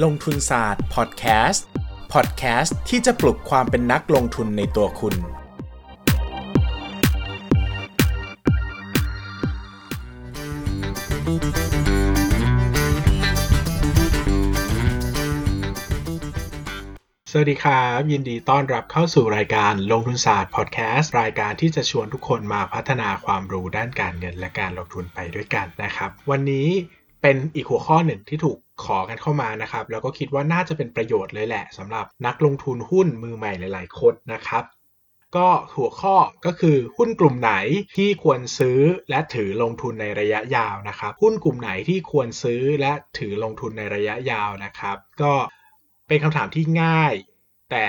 ลงทุนศาสตร์พอดแคสต์พอดแคสต์ที่จะปลุกความเป็นนักลงทุนในตัวคุณ สวัสดีครับ ยินดีต้อนรับเข้าสู่รายการลงทุนศาสตร์พอดแคสต์รายการที่จะชวนทุกคนมาพัฒนาความรู้ด้านการเงินและการลงทุนไปด้วยกันนะครับ วันนี้เป็นอีกหัวข้อหนึ่งที่ถูก ขอกันเข้ามานะครับแล้วก็คิดว่าน่าจะเป็นประโยชน์เลยแหละสำหรับนักลงทุนหุ้นมือใหม่หลาย ๆ คนนะครับก็หัวข้อก็คือหุ้นกลุ่มไหนที่ควรซื้อและถือลงทุนในระยะยาวนะครับหุ้นกลุ่มไหนที่ควรซื้อและถือลงทุนในระยะยาวนะครับ ก็เป็นคำถามที่ง่าย แต่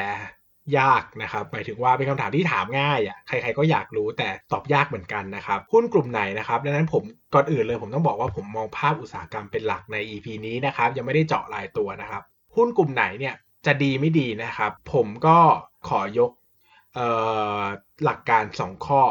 ยากนะครับหมายถึงว่าเป็นคำถามที่ถามง่ายอะใครๆก็อยากรู้แต่ตอบยากเหมือนกันนะครับหุ้นกลุ่มไหนนะครับดังนั้นผมก่อนอื่นเลยผมต้องบอกว่าผมมองภาพอุตสาหกรรมเป็นหลักใน EP นี้นะครับยังไม่ได้เจาะรายตัวนะครับ หุ้นกลุ่มไหนเนี่ยจะดีไม่ดีนะครับ ผมก็ขอยกหลักการ 2 ข้อ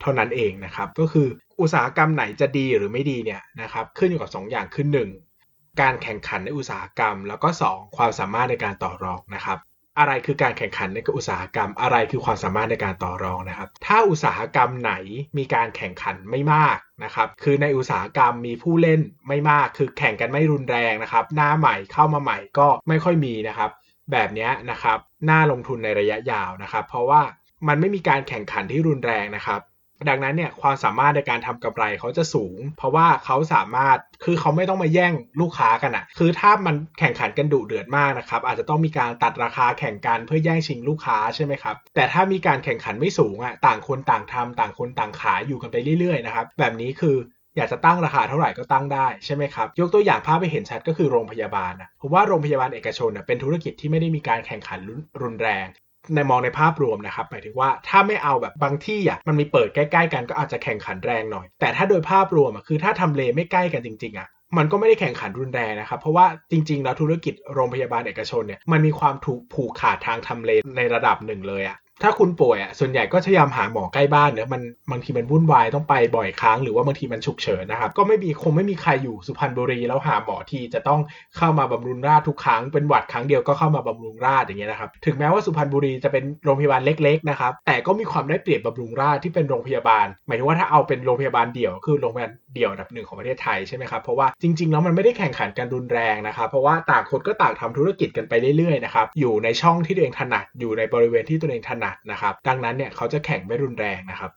เท่านั้นเองนะครับ ก็คืออุตสาหกรรมไหนจะดีหรือไม่ดีเนี่ยนะครับขึ้นอยู่กับ 2 อย่างคือ1การแข่งขันในอุตสาหกรรม แล้วก็ 2 ความสามารถในการต่อรองนะครับ อะไรคือการแข่งขันในอุตสาหกรรม อะไรคือความสามารถในการต่อรองนะครับ ถ้าอุตสาหกรรมไหนมีการแข่งขันไม่มากนะครับ คือในอุตสาหกรรมมีผู้เล่นไม่มาก คือแข่งกันไม่รุนแรงนะครับ หน้าใหม่เข้ามาใหม่ก็ไม่ค่อยมีนะครับ แบบนี้นะครับ น่าลงทุนในระยะยาวนะครับ เพราะว่ามันไม่มีการแข่งขันที่รุนแรงนะครับ ดังนั้นเนี่ยความสามารถในการทำกำไรเขาจะสูง เพราะว่าเขาสามารถคือเขาไม่ต้องมาแย่งลูกค้ากันอะคือถ้ามันแข่งขันกันดุเดือดมากนะครับอาจจะต้องมีการตัดราคาแข่งกันเพื่อแย่งชิงลูกค้าใช่ไหมครับแต่ถ้ามีการแข่งขันไม่สูงอะต่างคนต่างทำต่างคนต่างขายอยู่กันไปเรื่อยๆนะครับแบบนี้คืออยากจะตั้งราคาเท่าไหร่ก็ตั้งได้ใช่ไหมครับ ยกตัวอย่างภาพไปเห็นชัดก็คือโรงพยาบาลนะผมว่าโรงพยาบาลเอกชนเป็นธุรกิจที่ไม่ได้มีการแข่งขันรุนแรง ในมองในภาพรวมนะครับหมายถึงว่าถ้าไม่เอาแบบบางที่อะมันมีเปิดใกล้ๆกันก็อาจจะแข่งขันแรงหน่อย แต่ถ้าโดยภาพรวมอะคือถ้าทำเลไม่ใกล้กันจริงๆอะมันก็ไม่ได้แข่งขันรุนแรงนะครับ เพราะว่าจริงๆ แล้วธุรกิจโรงพยาบาลเอกชนเนี่ยมันมีความถูกผูกขาดทางทำเลในระดับหนึ่งเลยอะ ถ้าคุณป่วยอะส่วนใหญ่ก็พยายามหาหมอใกล้บ้านเนอะมันบางทีมันวุ่นวายต้องไปบ่อยครั้งหรือว่าบางทีมันฉุกเฉินนะครับก็ไม่มีคงไม่มีใครอยู่สุพรรณบุรี แล้วหาหมอที่จะต้องเข้ามาบำรุงราชทุกครั้งเป็นหวัดครั้งเดียวก็เข้ามาบำรุงราชอย่างเงี้ยนะครับถึงแม้ว่าสุพรรณบุรีจะเป็นโรงพยาบาลเล็กๆนะครับแต่ก็มีความได้เปรียบบำรุงราชที่เป็นโรงพยาบาล หมายถึงว่าถ้าเอาเป็นโรงพยาบาลเดี่ยวคือโรงพยาบาลเดี่ยวอันดับหนึ่งของประเทศไทยใช่ไหมครับเพราะว่าจริงๆแล้วมันไม่ได้แข่งขันกันรุนแรงนะครับเพราะว่าต่างคนก็ต่างทำธุรกิจกันไปเรื่อยๆนะครับอยู่ในช่องที่ตัวเองถนัดอยู่ในบริเวณที่ตัวเองถนัดนะครับ ดังนั้นเนี่ยเขาจะแข่งไม่รุนแรงนะครับ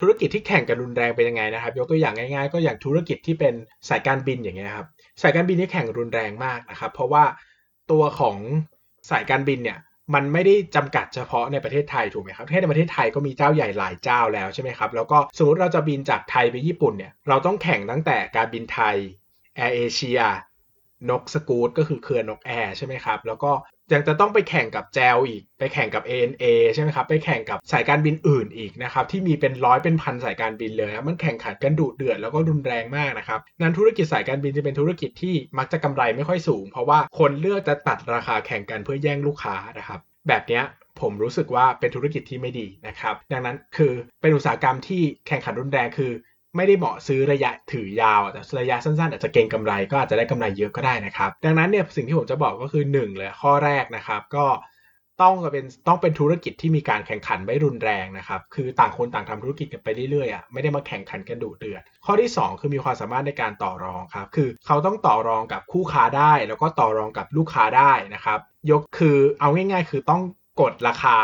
ธุรกิจที่แข่งกันรุนแรงเป็นยังไงนะครับ ยกตัวอย่างง่ายๆ ก็อย่างธุรกิจที่เป็นสายการบินอย่างเงี้ยครับ สายการบินนี่แข่งรุนแรงมากนะครับ เพราะว่าตัวของสายการบินเนี่ยมันไม่ได้จำกัดเฉพาะในประเทศไทยถูกไหมครับแค่ในประเทศไทยก็มีเจ้าใหญ่หลายเจ้าแล้วใช่ไหมครับ แล้วก็สมมติเราจะบินจากไทยไปญี่ปุ่นเนี่ย เราต้องแข่งตั้งแต่การบินไทยแอร์เอเชีย นกสกูตก็คือเครือนกแอร์ใช่ไหมครับ แล้วก็ยังจะต้องไปแข่งกับแจวอีก ไปแข่งกับ ANA ใช่ไหมครับ ไปแข่งกับสายการบินอื่นอีกนะครับ ที่มีเป็นร้อยเป็นพันสายการบินเลยนะมันแข่งขันกันดุเดือดแล้วก็รุนแรงมากนะครับ นั้นธุรกิจสายการบินจะเป็นธุรกิจที่มักจะกำไรไม่ค่อยสูง เพราะว่าคนเลือกจะตัดราคาแข่งกันเพื่อแย่งลูกค้านะครับ แบบนี้ผมรู้สึกว่าเป็นธุรกิจที่ไม่ดีนะครับ ดังนั้นคือเป็นอุตสาหกรรมที่แข่งขันรุนแรงคือ ไม่ได้เหมาะซื้อระยะถือยาว แต่ระยะสั้นๆ อาจจะเก็งกำไรก็อาจจะได้กำไรเยอะก็ได้นะครับ ดังนั้นเนี่ยสิ่งที่ผมจะบอกก็คือ 1 เลยข้อแรกนะครับ ก็ต้องเป็นต้องเป็นธุรกิจที่มีการแข่งขันไม่รุนแรงนะครับ คือต่างคนต่างทำธุรกิจกันไปเรื่อยๆอะไม่ได้มาแข่งขันกันดุเดือด ข้อที่ 2 คือมีความสามารถในการต่อรองครับ คือเขาต้องต่อรองกับคู่ค้าได้ แล้วก็ต่อรองกับลูกค้าได้นะครับ ยกคือเอาง่าย ๆ คือต้องกดราคา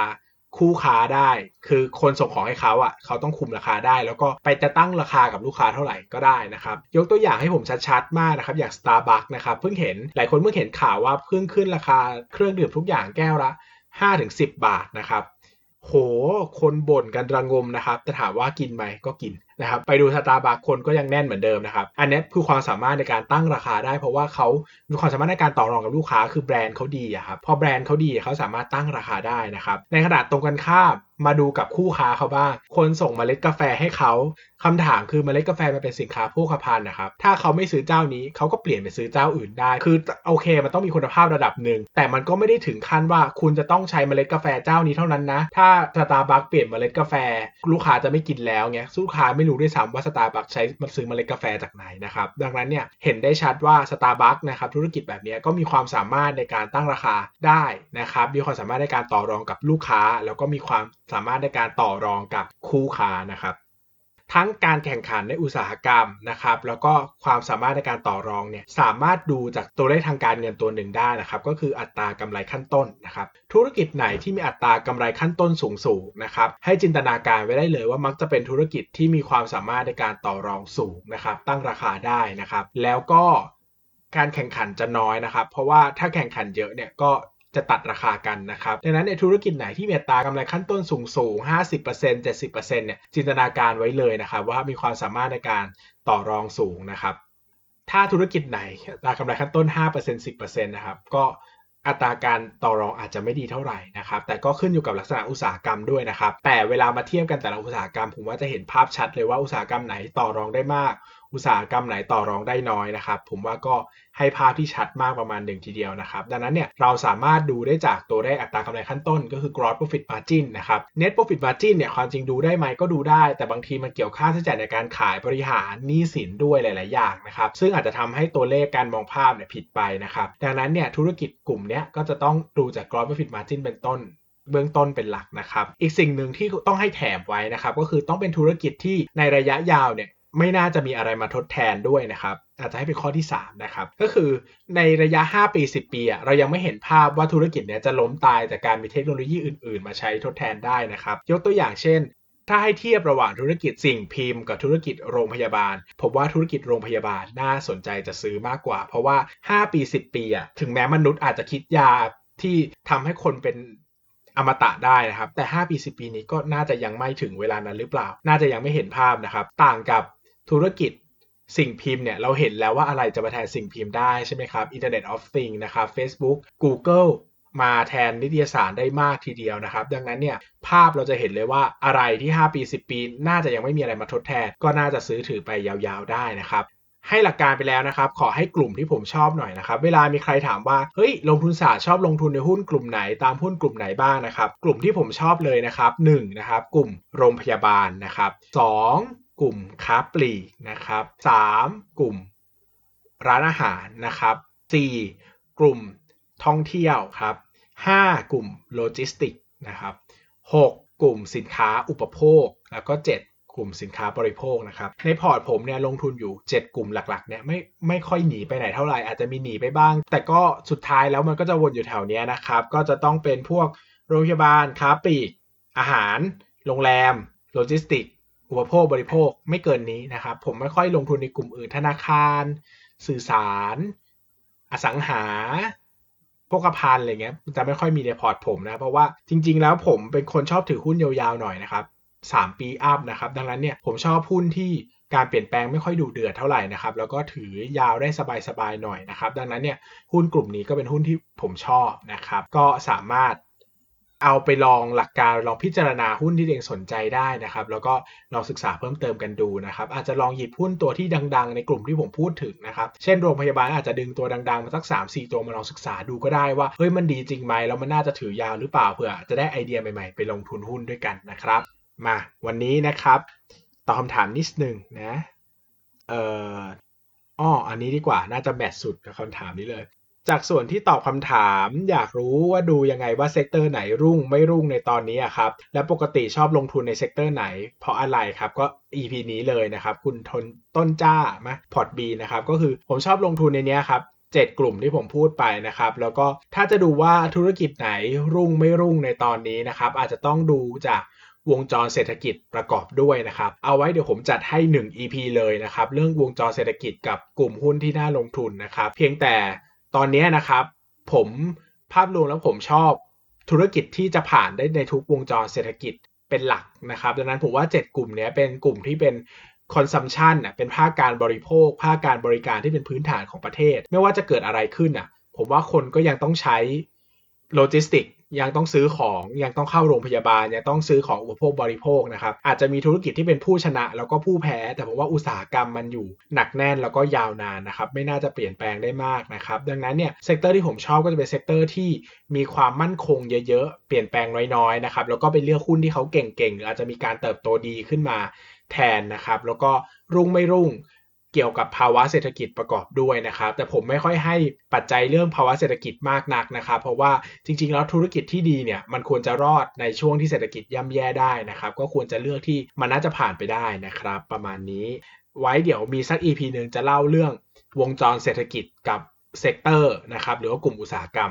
คู่ค้าได้ คือคนส่งของให้เขาอะเขาต้องคุมราคาได้ แล้วก็ไปจะตั้งราคากับลูกค้าเท่าไหร่ก็ได้นะครับ ยกตัวอย่างให้ผมชัดๆมากนะครับ อย่าง Starbucks นะครับเพิ่งเห็นหลายคนเพิ่งเห็นข่าวว่าเพิ่งขึ้นราคาเครื่องดื่มทุกอย่างแก้วละ 5-10 บาทนะครับโห คนบ่นกันระงมนะครับ แต่ถามว่ากินไหมก็กินนะครับไปดูสตาร์บัคคนก็ยังแน่นเหมือนเดิมนะครับอันนี้คือความสามารถในการตั้งราคาได้ เพราะว่าเขามีความสามารถในการต่อรองกับลูกค้าคือแบรนด์เขาดีอะครับพอแบรนด์เขาดีเขาสามารถตั้งราคาได้นะครับในขณะตรงกันข้ามมาดูกับคู่ค้าเขาบ้าง คนส่งเมล็ดกาแฟให้เขาคำถามคือเมล็ดกาแฟมันเป็นสินค้าโภคภัณฑ์นะครับ ถ้าเขาไม่ซื้อเจ้านี้เขาก็เปลี่ยนไปซื้อเจ้าอื่นได้ คือโอเค มันต้องมีคุณภาพระดับหนึ่ง แต่มันก็ไม่ได้ถึงขั้นว่าคุณจะต้องใช้เมล็ดกาแฟเจ้านี้เท่านั้นนะ ถ้าสตาร์บัคเปลี่ยนเมล็ดกาแฟ ลูกค้าจะไม่กินแล้วเงี้ยลูกค้าไม่รู้ด้วยซ้ำว่าสตาร์บัคใช้มาซื้อเมล็ดกาแฟจากไหนนะครับ ดังนั้นเนี่ยเห็นได้ชัดว่าสตาร์บัคนะครับธุรกิจแบบนี้ก็มีความสามารถในการตั้งราคาได้นะครับมีความสามารถในการต่อรองกับลูกค้า แล้วก็มีความสามารถในการต่อรองกับคู่ค้านะครับ ทั้งการแข่งขันในอุตสาหกรรมนะครับแล้วก็ความสามารถในการต่อรองเนี่ยสามารถดูจากตัวเลขทางการเงินตัวหนึ่งได้นะครับก็คืออัตรากำไรขั้นต้นนะครับธุรกิจไหนที่มีอัตรากำไรขั้นต้นสูงสูงนะครับให้จินตนาการไว้ได้เลยว่ามักจะเป็นธุรกิจที่มีความสามารถในการต่อรองสูงนะครับตั้งราคาได้นะครับ แล้วก็การแข่งขันจะน้อยนะครับ เพราะว่าถ้าแข่งขันเยอะเนี่ยก็ จะตัดราคากันนะครับดังนั้นในธุรกิจไหนที่มีตากำไรขั้นต้นสูงสูง 50% 70%เนี่ยจินตนาการไว้เลยนะครับ ว่ามีความสามารถในการต่อรองสูงนะครับ ถ้าธุรกิจไหนตรากำไรขั้นต้น 5% 10%นะครับก็อัตราการต่อรองอาจจะไม่ดีเท่าไหร่นะครับ แต่ก็ขึ้นอยู่กับลักษณะอุตสาหกรรมด้วยนะครับ แต่เวลามาเทียบกันแต่ละอุตสาหกรรม ผมว่าจะเห็นภาพชัดเลยว่าอุตสาหกรรมไหนต่อรองได้มาก อุตสาหกรรมไหนต่อรองได้น้อยนะครับ ผมว่าก็ให้ภาพที่ชัดมากประมาณหนึ่งทีเดียวนะครับ ดังนั้นเนี่ยเราสามารถดูได้จากตัวเลขอัตรากำไรขั้นต้น ก็คือ gross profit margin นะครับ net profit margin เนี่ยความจริงดูได้ไหมก็ดูได้ แต่บางทีมันเกี่ยวค่าใช้จ่ายในการขายบริหารหนี้สินด้วยหลาย ๆ อย่างนะครับ ซึ่งอาจจะทำให้ตัวเลขการมองภาพเนี่ยผิดไปนะครับ ดังนั้นเนี่ยธุรกิจกลุ่มเนี้ก็จะต้องดูจาก gross profit margin เป็นต้นเบื้องต้นเป็นหลักนะครับ อีกสิ่งหนึ่งที่ต้องให้แถมไว้นะครับ ก็คือต้องเป็นธุรกิจที่ในระยะยาวเนี่ย ไม่น่าจะมีอะไรมาทดแทนด้วยนะครับ อาจจะให้เป็นข้อที่ 3 นะครับ ก็คือในระยะ 5 ปี 10 ปีอะเรายังไม่เห็นภาพว่าธุรกิจเนี้ยจะล้มตายจากการมีเทคโนโลยีอื่นๆ มาใช้ทดแทนได้นะครับ ยกตัวอย่างเช่น ถ้าให้เทียบระหว่างธุรกิจสิ่งพิมพ์ กับธุรกิจโรงพยาบาลผมว่าธุรกิจโรงพยาบาลน่าสนใจจะซื้อมากกว่า เพราะว่า 5 ปี 10 ปีอะถึงแม้มนุษย์อาจจะคิดยาที่ทำให้คนเป็นอมตะได้นะครับ แต่ 5 ปี 10 ปีนี้ก็น่าจะยังไม่ถึงเวลานั้นหรือเปล่า น่าจะยังไม่เห็นภาพนะครับ ต่างกับ ธุรกิจสิ่งพิมพ์เนี่ยเราเห็นแล้วว่าอะไรจะมาแทนสิ่งพิมพ์ได้ใช่ไหมครับ Internet of Things นะครับ Facebook Google มาแทนนิตยสารได้มากทีเดียวนะครับ ดังนั้นเนี่ยภาพเราจะเห็นเลยว่าอะไรที่ 5 ปี 10 ปี น่าจะยังไม่มีอะไรมาทดแทน ก็น่าจะซื้อถือไปยาวๆได้นะครับให้หลักการไปแล้วนะครับ ขอให้กลุ่มที่ผมชอบหน่อยนะครับ เวลามีใครถามว่า เฮ้ย ลงทุนศาสตร์ชอบลงทุนในหุ้นกลุ่มไหน ตามหุ้นกลุ่มไหนบ้างนะครับ กลุ่มที่ผมชอบเลยนะครับ1นะครับ กลุ่มโรงพยาบาลนะครับ2 กลุ่มค้าปลีกนะครับ 3 กลุ่มร้านอาหารนะครับ 4 กลุ่มท่องเที่ยวครับ 5 กลุ่มโลจิสติกนะครับ 6 กลุ่มสินค้าอุปโภค แล้วก็ 7 กลุ่มสินค้าบริโภคนะครับ ในพอร์ตผมเนี่ยลงทุนอยู่ 7 กลุ่มหลักๆเนี่ยไม่ไม่ค่อยหนีไปไหนเท่าไหร่อาจจะมีหนีไปบ้าง แต่ก็สุดท้ายแล้วมันก็จะวนอยู่แถวเนี้ยนะครับ ก็จะต้องเป็นพวกโรงพยาบาลค้าปลีก อาหาร โรงแรม โลจิสติก อุปโภคบริโภคไม่เกินนี้นะครับ ผมไม่ค่อยลงทุนในกลุ่มอื่นธนาคาร สื่อสาร อสังหาพกภัณฑ์อะไรเงี้ยจะไม่ค่อยมีในพอร์ตผมนะเพราะว่าจริง ๆ แล้วผมเป็นคนชอบถือหุ้นยาวๆหน่อยนะครับ3 ปี up นะครับ ดังนั้นเนี่ยผมชอบหุ้นที่การเปลี่ยนแปลงไม่ค่อยดุเดือดเท่าไหร่นะครับ แล้วก็ถือยาวได้สบายๆหน่อยนะครับ ดังนั้นเนี่ยหุ้นกลุ่มนี้ก็เป็นหุ้นที่ผมชอบนะครับ ก็สามารถ เอาไปลองหลักการลองพิจารณาหุ้นที่เองสนใจได้นะครับ แล้วก็ลองศึกษาเพิ่มเติมกันดูนะครับ อาจจะลองหยิบหุ้นตัวที่ดัง ๆ ในกลุ่มที่ผมพูดถึงนะครับ เช่นโรงพยาบาลอาจจะดึงตัวดังๆมาสัก 3-4 ตัวมาลองศึกษาดูก็ได้ว่าเฮ้ยมันดีจริงไหมแล้วมันน่าจะถือยาวหรือเปล่าเผื่อจะได้ไอเดียใหม่ๆ ไปลงทุนหุ้นด้วยกันนะครับ มาวันนี้นะครับตอบคำถามนิดนึงนะเอ่ออ้ออันนี้ดีกว่าน่าจะ match สุดกับคำถามนี้เลย จากส่วนที่ตอบคำถาม อยากรู้ว่าดูยังไงว่า sector ไหนรุ่งไม่รุ่งในตอนนี้ครับ และปกติชอบลงทุนใน sector ไหน เพราะอะไรครับก็ EP นี้เลยนะครับ คุณทนต้นจ้ามาพอร์ตบีนะครับ ก็คือผมชอบลงทุนในนี้ครับ7 กลุ่มที่ผมพูดไปนะครับ แล้วก็ถ้าจะดูว่าธุรกิจไหนรุ่งไม่รุ่งในตอนนี้นะครับ อาจจะต้องดูจากวงจรเศรษฐกิจประกอบด้วยนะครับ เอาไว้เดี๋ยวผมจัดให้ 1 EP เลยนะครับ เรื่องวงจรเศรษฐกิจกับกลุ่มหุ้นที่น่าลงทุนนะครับ เพียงแต่ ตอนนี้นะครับ ผมภาพรวมแล้วผมชอบธุรกิจที่จะผ่านได้ในทุกวงจรเศรษฐกิจเป็นหลักนะครับ ดังนั้นผมว่า 7 กลุ่มนี้เป็นกลุ่มที่เป็น consumption น่ะเป็นภาคการบริโภค ภาคการบริการที่เป็นพื้นฐานของประเทศ ไม่ว่าจะเกิดอะไรขึ้นน่ะ ผมว่าคนก็ยังต้องใช้โลจิสติก ยังต้องซื้อของยังต้องเข้าโรงพยาบาลยังต้องซื้อของอุปโภคบริโภคนะครับอาจจะมีธุรกิจที่เป็นผู้ชนะแล้วก็ผู้แพ้ แต่ผมว่าอุตสาหกรรมมันอยู่หนักแน่นแล้วก็ยาวนานนะครับไม่น่าจะเปลี่ยนแปลงได้มากนะครับดังนั้นเนี่ย sector ที่ผมชอบก็จะเป็น sector ที่มีความมั่นคงเยอะๆ เปลี่ยนแปลงน้อยๆนะครับแล้วก็ไปเลือกหุ้นที่เขาเก่งๆหรืออาจจะมีการเติบโตดีขึ้นมาแทนนะครับแล้วก็รุ่งไม่รุ่ง เกี่ยวกับภาวะเศรษฐกิจประกอบด้วยนะครับ แต่ผมไม่ค่อยให้ปัจจัยเรื่องภาวะเศรษฐกิจมากนักนะครับ เพราะว่าจริง ๆ แล้วธุรกิจที่ดีเนี่ยมันควรจะรอดในช่วงที่เศรษฐกิจย่ำแย่ได้นะครับ ก็ควรจะเลือกที่มันน่าจะผ่านไปได้นะครับ ประมาณนี้ ไว้เดี๋ยวมีสัก EP หนึ่งจะเล่าเรื่องวงจรเศรษฐกิจกับ sector นะครับหรือว่ากลุ่มอุตสาหกรรม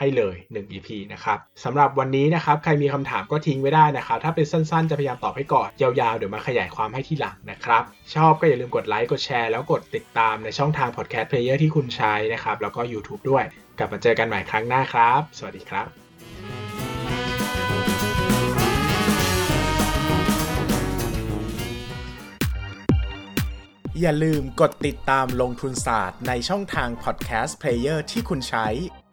ให้เลย 1 EP นะครับสำหรับวันนี้นะครับใครมีคำถามก็ทิ้งไว้ได้นะครับ ถ้าเป็นสั้นๆ จะพยายามตอบให้ก่อน ยาวๆ เดี๋ยวมาขยายความให้ที่หลังนะครับ ชอบก็อย่าลืมกดไลค์กดแชร์แล้วกดติดตามในช่องทาง Podcast Player ที่คุณใช้นะครับแล้วก็ YouTube ด้วย กลับมาเจอกันใหม่ครั้งหน้าครับ สวัสดีครับอย่าลืมกดติดตามลงทุนศาสตร์ในช่องทาง Podcast Player ที่คุณใช้